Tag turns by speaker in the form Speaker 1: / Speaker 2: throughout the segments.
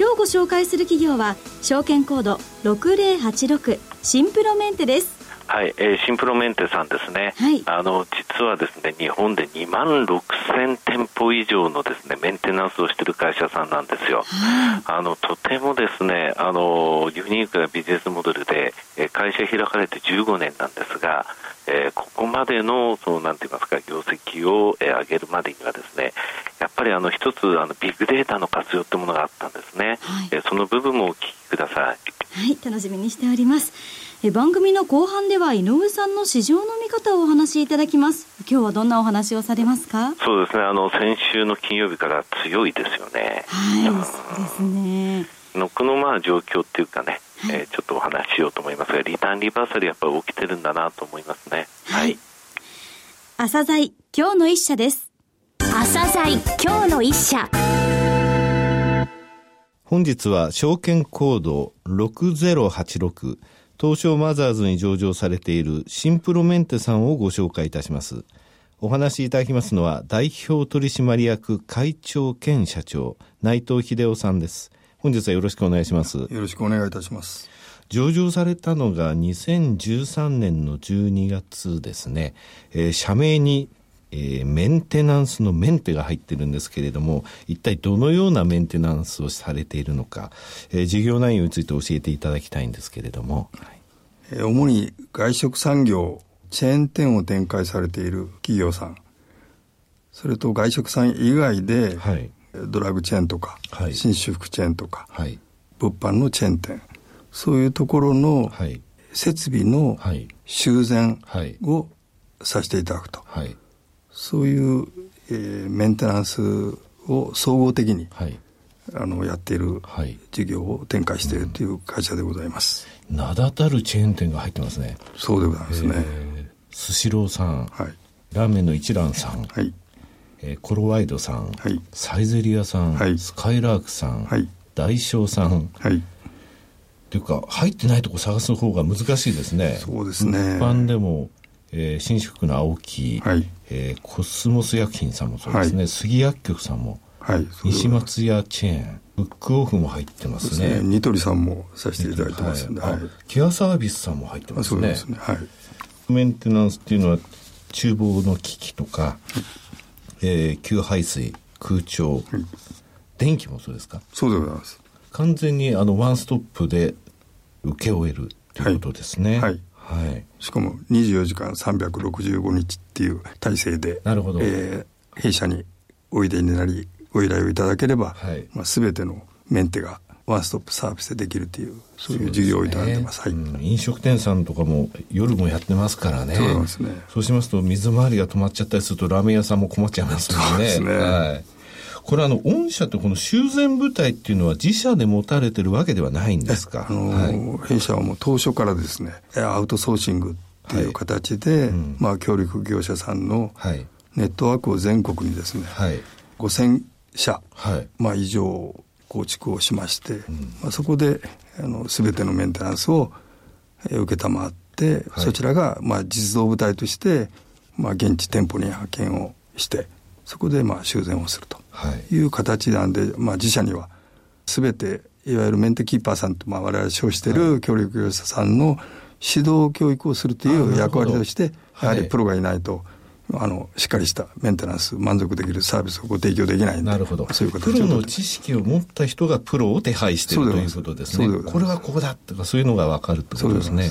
Speaker 1: 今日ご紹介する企業は証券コード6086シンプロメンテです。
Speaker 2: はい、えー、シンプロメンテさんですね、
Speaker 1: はい、
Speaker 2: あの実はですね日本で2万6000店舗以上のですねメンテナンスをしている会社さんなんですよ、はい、あのとてもですねあのユニークなビジネスモデルで、えー、会社開かれて15年なんですが、えー、ここまでのそのなんて言いますか業績を、えー、上げるまでにはですねやっぱりあの一つあのビッグデータの活用ってものがあったんですね、はい、えその部分もお聞きください。
Speaker 1: はい楽しみにしておりますえ番組の後半では井上さんの市場の見方をお話しいただきます。今日はどんなお話をされますか？
Speaker 2: そうですね。あの先週の金曜日から強いですよね。
Speaker 1: はいそうですね。
Speaker 2: のこのまあ状況っていうかね、はい、えー、ちょっとお話ししようと思いますがリターンリバーサルやっぱり起きてるんだなと思いますね。はい、はい、
Speaker 1: 朝鮮今日の一社です。
Speaker 3: 朝鮮今日の一社。
Speaker 4: 本日は証券コード6086東証マザーズに上場されているシンプロメンテさんをご紹介いたします。お話しいただきますのは代表取締役会長兼社長内藤秀夫さんです。本日はよろしくお願いします。よ
Speaker 5: ろしくお願いいたします。
Speaker 4: 上場されたのが2013年の12月ですね。えー、社名にえー、メンテナンスのメンテが入ってるんですけれども、一体どのようなメンテナンスをされているのか、えー、事業内容について教えていただきたいんですけれども。
Speaker 5: えー、主に外食産業、チェーン店を展開されている企業さん、それと外食さん以外で、はい、ドラッグチェーンとか、はい、紳士服チェーンとか、はい、物販のチェーン店、そういうところの設備の修繕をさせていただくと。はいそういう、えー、メンテナンスを総合的に、はい、あのやっている事業を展開しているという会社でございます、
Speaker 4: うん、名だたるチェーン店が入ってますね。
Speaker 5: そうでございますね。
Speaker 4: スシローさん、はい、ラーメンの一蘭さん、はい。えー、コロワイドさん、はい、サイゼリヤさん、はい、スカイラークさん、はい、大将さん、はい、っていうか入ってないとこ探す方が難しいですね。
Speaker 5: そうですね。
Speaker 4: 一般でもえー、新宿区の青木、はい。えー、コスモス薬品さんもそうですね、はい、杉薬局さんも、はい、西松屋チェーンブックオフも入ってますね。ね。
Speaker 5: ニトリさんもさせていただいてますんで、はい、
Speaker 4: ケアサービスさんも入ってますね。そうですね。
Speaker 5: はい。
Speaker 4: メンテナンスっていうのは厨房の機器とか、はい、えー、給排水空調、はい、電気もそうですか？
Speaker 5: そうでございます。
Speaker 4: 完全にあのワンストップで受け終えるということですね。
Speaker 5: はいはい、しかも24時間365日っていう体制で
Speaker 4: なるほど、
Speaker 5: えー、弊社においでになりご依頼をいただければ、はい。まあ、全てのメンテがワンストップサービスでできるというそういう事業をいただいてます、ね、はい、
Speaker 4: うん、飲食店さんとかも夜もやってますからね。
Speaker 5: そうですね。
Speaker 4: そうしますと水回りが止まっちゃったりするとラーメン屋さんも困っちゃいます
Speaker 5: もんね。そうですね、はい
Speaker 4: これあの、御社とこの修繕部隊っていうのは自社で持たれてるわけではないんですか、
Speaker 5: あのーはい、弊社はもう当初からですね、アウトソーシングっていう形で、はい。うん、まあ協力業者さんのネットワークを全国にですね、はい、5000社、はい、まあ以上構築をしまして、うん、まあ、そこであの全てのメンテナンスを承って、はい、そちらがまあ実動部隊として、まあ、現地店舗に派遣をしてそこでまあ修繕をすると。い。う形なんで、まあ、自社には全ていわゆるメンテキーパーさんとまあ我々称してい。る協力業者さんの指導教育をするという役割として、やはりプロがいないと、あのしっかりしたメンテナンス満足できるサービスをご提供できない
Speaker 4: なるほど。そういう形プロの知識を持った人がプロを手配しているということですね。これはここだとかそういうのが分かるってことですね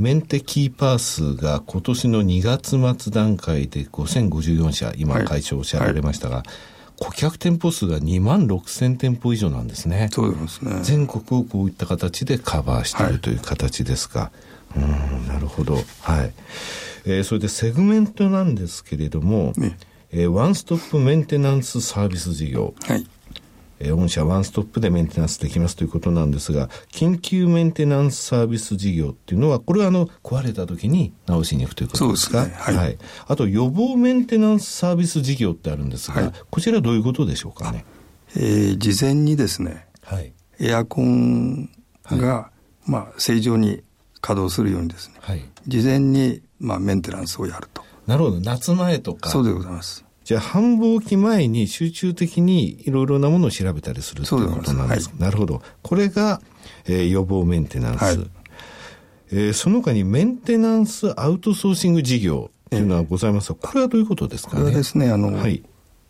Speaker 4: メンテキーパー数が今年の2月末段階で5054社今会長おっしゃられましたが、はいはい顧客店舗数が2万6千店舗以上なんですね。
Speaker 5: そうですね。
Speaker 4: 全国をこういった形でカバーしているという形ですか。はい、うん、なるほど。はい。えー、それでセグメントなんですけれども、ね、えー、ワンストップメンテナンスサービス事業。はい。え御社ワンストップでメンテナンスできますということなんですが、緊急メンテナンスサービス事業っていうのは、これはあの、壊れた時に直しに行くということですか？
Speaker 5: ね。はい。はい、
Speaker 4: あと、予防メンテナンスサービス事業ってあるんですが、はい、こちらどういうことでしょうかね？
Speaker 5: えー、事前にですね、はい、エアコンが、まあ、正常に稼働するようにですね、はい、事前に、まあ、メンテナンスをやると。
Speaker 4: なるほど。夏前とか。
Speaker 5: そうでございます。
Speaker 4: じゃあ、繁忙期前に集中的にいろいろなものを調べたりするということなんですか。はい、なるほど。これが、えー、予防メンテナンス。はい、えー、その他にメンテナンスアウトソーシング事業というのはございますが、これはどういうことですかね？
Speaker 5: これはですね、あの、はい、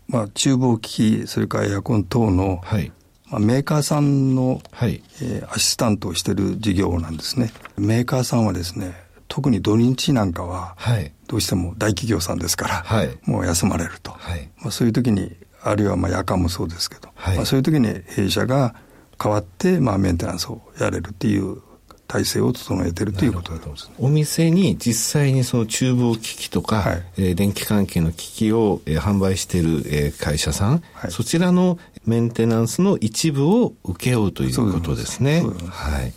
Speaker 5: まあ、厨房機器、それからエアコン等の、はい、まあ、メーカーさんの、はいえー、アシスタントをしている事業なんですね。メーカーさんはですね、特に土日なんかは、はい、どうしても大企業さんですから、はい、もう休まれると、はい。まあ、そういう時にあるいはまあ夜間もそうですけど、はい。まあ、そういう時に弊社が代わってまあメンテナンスをやれるっていう体制を整えてるということだと思います、ね、
Speaker 4: お店に実際にその厨房機器とか、はい、えー、電気関係の機器を、えー、販売している、えー、会社さん、はい、そちらのメンテナンスの一部を請け負うということですね。はい。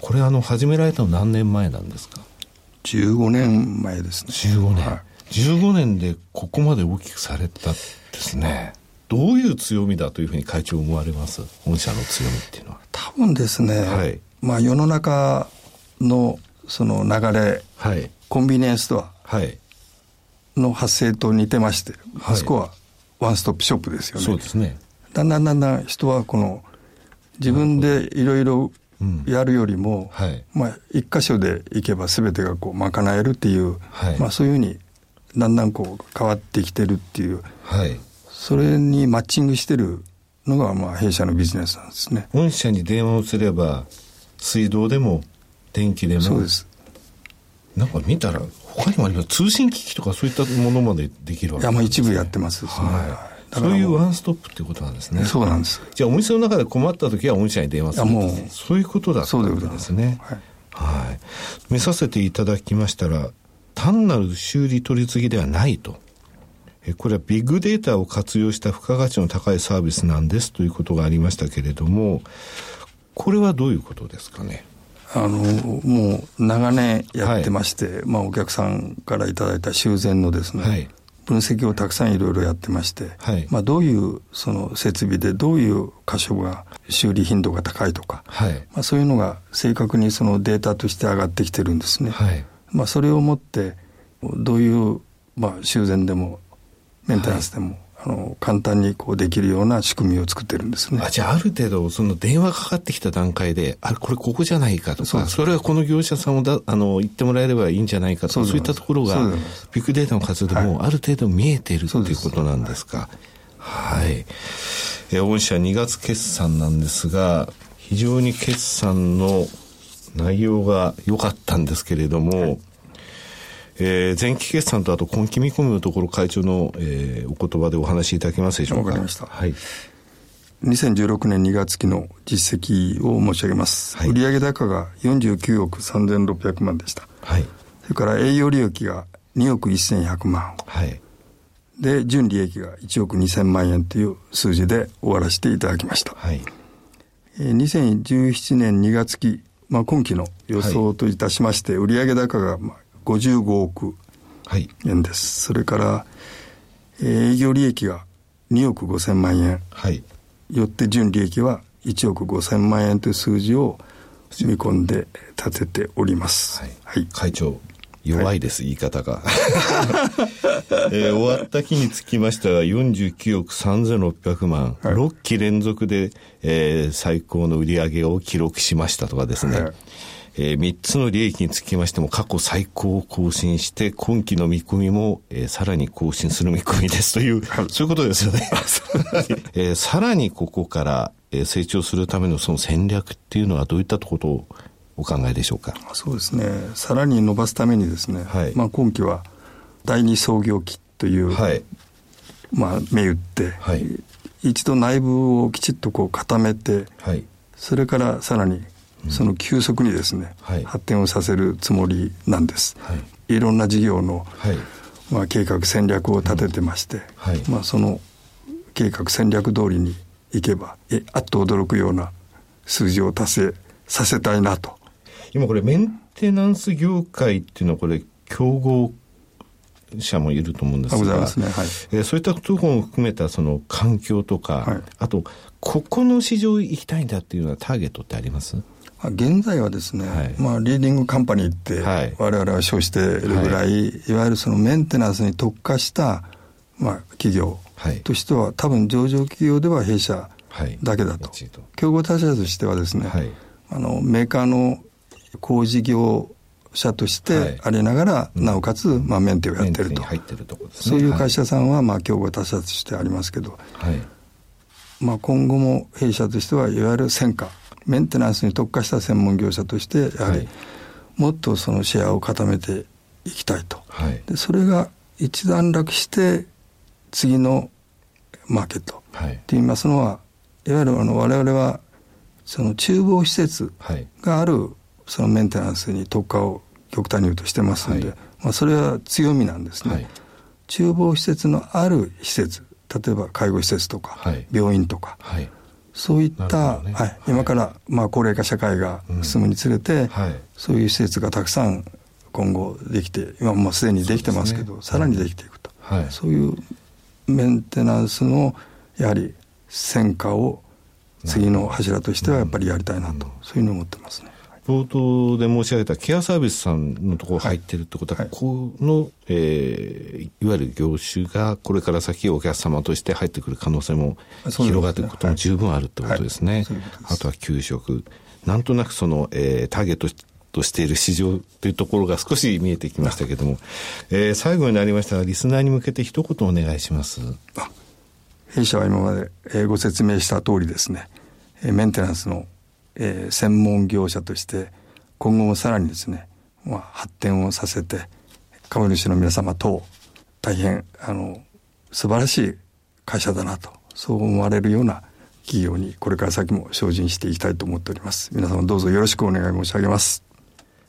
Speaker 4: これあの始められたの何年前なんですか？
Speaker 5: 15年前ですね。
Speaker 4: 15年。はい、15年でここまで大きくされたですね。どういう強みだというふうに会長思われます？本社の強みっていうのは。
Speaker 5: 多分ですね、はい、まあ世の中のその流れ、はい、コンビニエンスストアの発生と似てまして、はい、あそこはワンストップショップですよね。
Speaker 4: そうですね。
Speaker 5: だんだんだんだん人はこの自分でいろいろやるよりも、うんはい、まあ、一箇所で行けば全てがこう賄えるっていう、はい、まあ、そういうふうにだんだんこう変わってきてるっていう、はい、それにマッチングしてるのがまあ弊社のビジネスなんですね。
Speaker 4: 御社に電話をすれば水道でも電気でも。
Speaker 5: そうです。
Speaker 4: なんか見たら他にもあります通信機器とかそういったものまでできるわけです、ね、いや
Speaker 5: まあ一部やってますですね、はい
Speaker 4: そういうワンストップっていうことなんですね。
Speaker 5: そうなんです。
Speaker 4: じゃあお店の中で困った時は御社に電話する。もうそういうことだったわけですね。はい、はい。見させていただきましたら、単なる修理取り次ぎではないと。えこれはビッグデータを活用した付加価値の高いサービスなんですということがありましたけれども、これはどういうことですかね？
Speaker 5: あのもう長年やってまして、はい、まあ、お客さんからいただいた修繕のですね、はい、分析をたくさんいろいろやってまして、はい、まあ、どういうその設備でどういう箇所が修理頻度が高いとか、はい、まあ、そういうのが正確にそのデータとして上がってきてるんですね。はい、まあ、それをもってどういう、まあ、修繕でもメンテナンスでも、あの簡単にこうできるような仕組みを作ってるんですね。
Speaker 4: あじゃあある程度その電話かかってきた段階であれこれここじゃないかとかそれはこの業者さんをだあの言ってもらえればいいんじゃないかとかそういったところがビッグデータの活動でもある程度見えている、はい、ということなんですか？はい。え御社2月決算なんですが非常に決算の内容が良かったんですけれども、はいえー、前期決算とあと今期見込みのところ会長の、えー、お言葉でお話しいただけますでしょうか？
Speaker 5: わかりました。はい。2016年2月期の実績を申し上げます。はい、売上高が49億3600万でした。はい。それから営業利益が2億1100万。はい。で、純利益が1億2000万円という数字で終わらせていただきました。はい。えー、2017年2月期、まあ、今期の予想といたしまして、売上高が、まあ、55億円です。はい、それから、えー、営業利益が2億5千万円。はい。よって純利益は1億5千万円という数字を見込んで立てております。
Speaker 4: はい。はい、会長。弱いです、はい、言い方が。えー、終わった期につきましては49億3600万、はい、6期連続で、えー、最高の売り上げを記録しましたとかですね、はいえー、3つの利益につきましても過去最高を更新して、今期の見込みも、えー、さらに更新する見込みですという、そういうことですよね。えー、さらにここから、えー、成長するためのその戦略っていうのはどういったところをお考えでしょうか？
Speaker 5: そうですね。さらに伸ばすためにですね、はい、まあ今期は第二創業期という、はい、まあ銘打って、はい、一度内部をきちっとこう固めて、はい、それからさらにその急速にですね、はい、発展をさせるつもりなんです。はい、いろんな事業の、はい、まあ、計画戦略を立ててまして、うん、まあ、その計画戦略通りにいけば、え、あっと驚くような数字を達成させたいなと。
Speaker 4: 今これメンテナンス業界っていうのはこれ競合者もいると思うんですが、ね。はい、えー、そういったところも含めたその環境とか、はい、あと、ここの市場行きたいんだっていうのはターゲットってあります？
Speaker 5: 現在はですね、はい、まあ、リーディングカンパニーって、われわれは称しているぐらい、はい、いわゆるそのメンテナンスに特化した、まあ、企業としては、多分上場企業では弊社だけだと。競合他社としてはですね、あのメーカーの工事業者としてありながら、はい、なおかつ、まあ、メンテをやってると。るとね、そういう会社さんは、まあ、競合他社としてありますけど、はい、まあ、今後も弊社としては、いわゆる戦火、メンテナンスに特化した専門業者として、やはり、もっとそのシェアを固めていきたいと。はい、でそれが一段落して、次のマーケットって言いますのは、いわゆるあの我々は、その厨房施設があるそのメンテナンスに特化を極端に言うとしてますんで、はい、まあ、それは強みなんですね、はい、厨房施設のある施設例えば介護施設とか、はい、病院とか、そういった、ね、はい、今から、まあ、高齢化社会が進むにつれて、うん、そういう施設がたくさん今後できて今もうすでにできてますけど、ね、さらにできていくと、そういうメンテナンスのやはり戦果を次の柱としてはやっぱりやりたいなと、そういうふうに思ってますね。
Speaker 4: 冒頭で申し上げたケアサービスさんのところ入ってるってことは、はい、この、えー、いわゆる業種がこれから先お客様として入ってくる可能性も広がっていくことも十分あるってことですね。あとは給食。なんとなくその、えー、ターゲットとしている市場というところが少し見えてきましたけれども、えー、最後になりましたが、リスナーに向けて一言お願いします。
Speaker 5: 弊社は今まで、えー、ご説明した通りですね、えー、メンテナンスのえー、専門業者として今後もさらにですね、まあ、発展をさせて株主の皆様等大変あの素晴らしい会社だなとそう思われるような企業にこれから先も精進していきたいと思っております。皆様どうぞよろしくお願い申し上げます。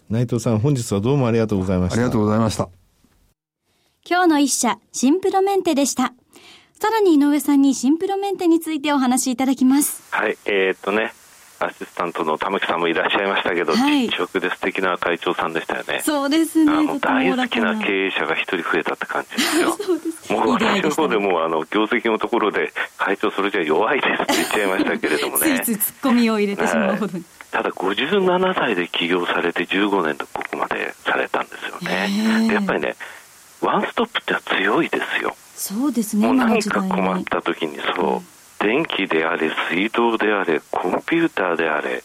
Speaker 4: 内藤さん本日はどうもありがとうございました。
Speaker 5: ありがとうございました。
Speaker 1: 今日の一社シンプロメンテでした。さらに井上さんにシンプロメンテについてお話しいただきます。
Speaker 2: はいえー、っとねアシスタントの玉木さんもいらっしゃいましたけど、はい、実直で素敵な会長さんでしたよね。
Speaker 1: そうですね。あ
Speaker 2: の大好きな経営者が一人増えたって感じですよ。すもう私の方でもあの業績のところで会長それじゃ弱いですって言っちゃいましたけれどもね。
Speaker 1: ついついツッコミを入れてしまうほどに。
Speaker 2: ただ57歳で起業されて15年でここまでされたんですよね。やっぱりね、ワンストップって強いですよ。
Speaker 1: そうですね。
Speaker 2: もう何か困った時にそう。うん電気であれ、水道であれ、コンピューターであれ、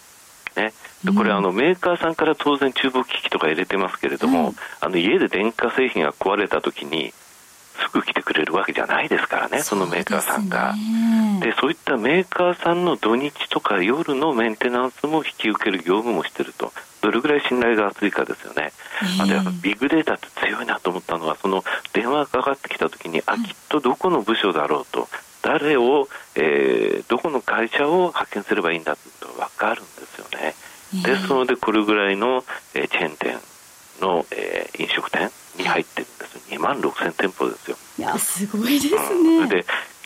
Speaker 2: ね、これ、あのメーカーさんから当然、厨房機器とか入れてますけれども、うん、あの家で電化製品が壊れたときに、すぐ来てくれるわけじゃないですからね、そのメーカーさんが。で、そういったメーカーさんの土日とか夜のメンテナンスも引き受ける業務もしてると、どれぐらい信頼が厚いかですよね。あとやっぱビッグデータって強いなと思ったのは、その電話がかかってきたときに、あ、きっとどこの部署だろうと、誰を、えー、どこの会社を派遣すればいいんだとが分かるんですよね。ですので、これぐらいの、えー、チェーン店の、えー、飲食店に入ってるんです。2万6000店舗ですよ。
Speaker 1: いや、すごいですね。うん、
Speaker 2: で、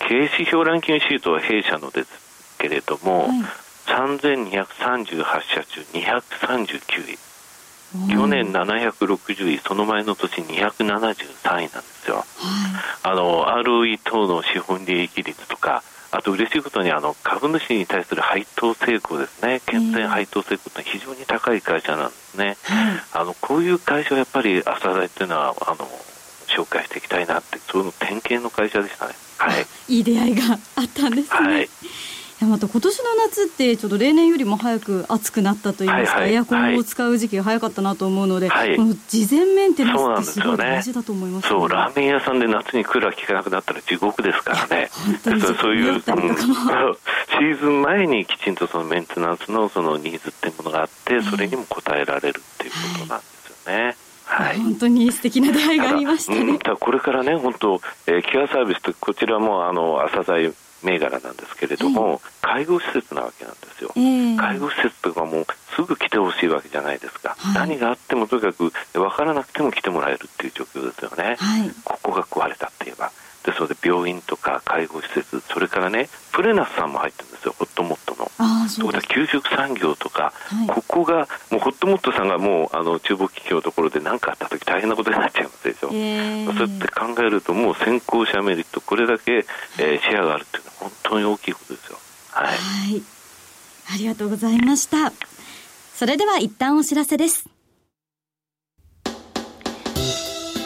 Speaker 2: 経営指標ランキングシートは弊社のですけれども、はい、3238社中239位。去年760位、その前の年273位なんですよ。はい、あの ROE 等の資本利益率とか、あと嬉しいことにあの株主に対する配当成功ですね、健全配当成功って非常に高い会社なんですね。あのこういう会社はやっぱり朝大っていうのはあの紹介していきたいなって、そういうの典型の会社でしたね。はい。
Speaker 1: いい出会いがあったんですね。はい。やまた今年の夏ってちょっと例年よりも早く暑くなったといいますか、はいはい、エアコンを使う時期が早かったなと思うので、はい、この事前メンテナンスってすごい大事だと思います、
Speaker 2: ね、そう、ラーメン屋さんで夏にクーラー効かなくなったら地獄ですからね。そういう、うん、シーズン前にきちんとそのメンテナンスのそのニーズっていうものがあって、それにも応えられるっていうことなんですよね。
Speaker 1: はい、本当に素敵な出会いがありましたね。
Speaker 2: これからね、本当、えー、ケアサービスってこちらもあの朝剤銘柄なんですけれども、はい、介護施設なわけなんですよ、えー、介護施設とかもすぐ来てほしいわけじゃないですか、はい、何があってもとにかく分からなくても来てもらえるっていう状況ですよね、はい、ここが壊れたって言えばですので病院とか介護施設それからねプレナスさんも入ってるんですよホットモットの。あそうです給食産業とか、はい、ここがもうホットモットさんがもうあの中国企業のところで何かあった時大変なことになっちゃいますでしょ、えー、そうやって考えるともう先行者メリットこれだけ、えー、シェアがあるっていうのは本当に大きいことですよ。はい、はい、
Speaker 1: ありがとうございました。それでは一旦お知らせです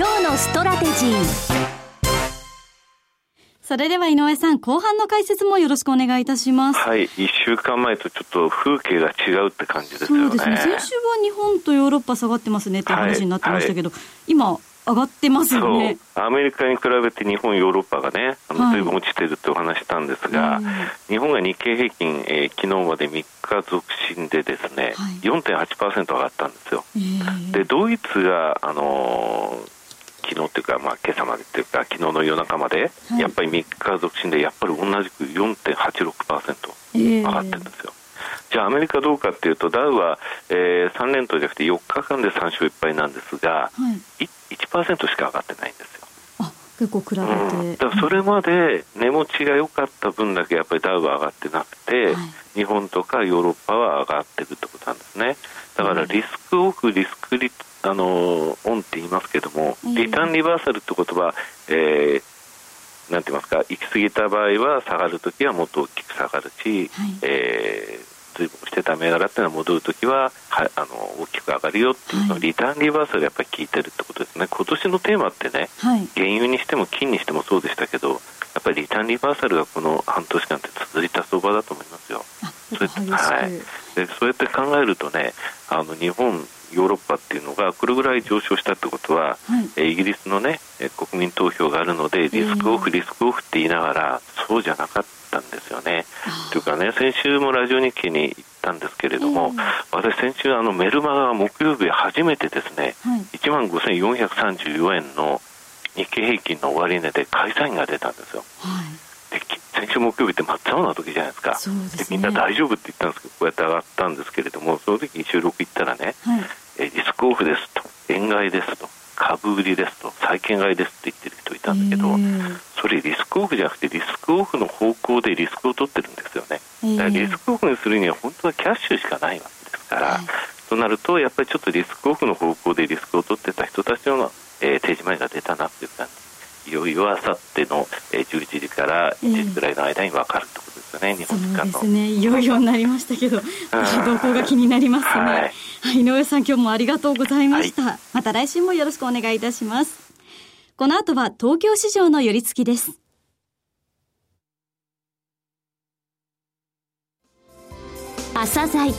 Speaker 3: 今日のストラテジー
Speaker 1: それでは井上さん、後半の解説もよろしくお願いいたします。
Speaker 2: はい、1週間前とちょっと風景が違うって感じですよね。そうですね。
Speaker 1: 先週は日本とヨーロッパ下がってますねって話になってましたけど、はいはい、今、上がってますよね
Speaker 2: アメリカに比べて日本、ヨーロッパがね、あの随分落ちてるってお話したんですが、はい、日本が日経平均、えー、昨日まで3日続伸でですね、はい、4.8%上がったんですよ。えー、でドイツが、あのー昨日っていうか、まあ、今朝までっていうか、昨日の夜中まで、はい、やっぱり3日続伸で、やっぱり同じく4.86%上がってるんですよ。えー、じゃあ、アメリカどうかっていうと、ダウは、えー、3連投じゃなくて4日間で3勝1敗なんですが、はい、1%しか上がってないんですよ。
Speaker 1: 結構比べて、う
Speaker 2: ん、だそれまで値持ちが良かった分だけやっぱりダウは上がってなくて、はい、日本とかヨーロッパは上がってるってことなんですね。だからリスクオフリスクリあのオンって言いますけども、リターンリバーサルって言葉、えー、なんて言いますか、行き過ぎた場合は下がるときはもっと大きく下がるし、はい、えー、随分してた銘柄っていうのは戻るときははあの大きく上がるよっていうの、はい、リターンリバーサルやっぱり効いてるってことですね。今年のテーマってね、はい、原油にしても金にしてもそうでしたけど、やっぱりリターンリバーサルがこの半年間って続いた相場だと思いますよ。そうはい、でそうやって考えるとね、あの日本ヨーロッパっていうのがこれぐらい上昇したってことは、はい、イギリスのね国民投票があるのでリスクオフ、リスクオフって言いながらそうじゃなかったんですよね。というかね先週もラジオ日経に行ったんですけれども、私先週あのメルマガ木曜日初めてですね、はい、1万5434円の日経平均の終値で買いサインが出たんですよ。はい先週木曜日って真っ青な時じゃないですか。で、ね、みんな大丈夫って言ったんですけどこうやって上がったんですけれどもその時に収録行ったらね、はい、えリスクオフですと円買いですと株売りですと債券買いですって言ってる人いたんだけど、それリスクオフじゃなくてリスクオフの方向でリスクを取ってるんですよね。だからリスクオフにするには本当はキャッシュしかないわけですから、はい、となるとやっぱりちょっとリスクオフの方向でリスクを取ってた人たちの、えー、定時前が出たなっていう感じいよいよあさっての11時から1時ぐらいの間に分かるってことですよね、えー、日本時間の。そうですね、
Speaker 1: いよいよになりましたけど、動向が気になりますね。はい、井上さん、今日もありがとうございました、はい、また来週もよろしくお願いいたします。この後は東京市場の寄り付きです。
Speaker 3: 朝鮮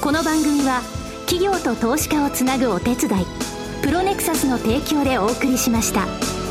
Speaker 3: この番組は企業と投資家をつなぐお手伝いプロネクサスの提供でお送りしました。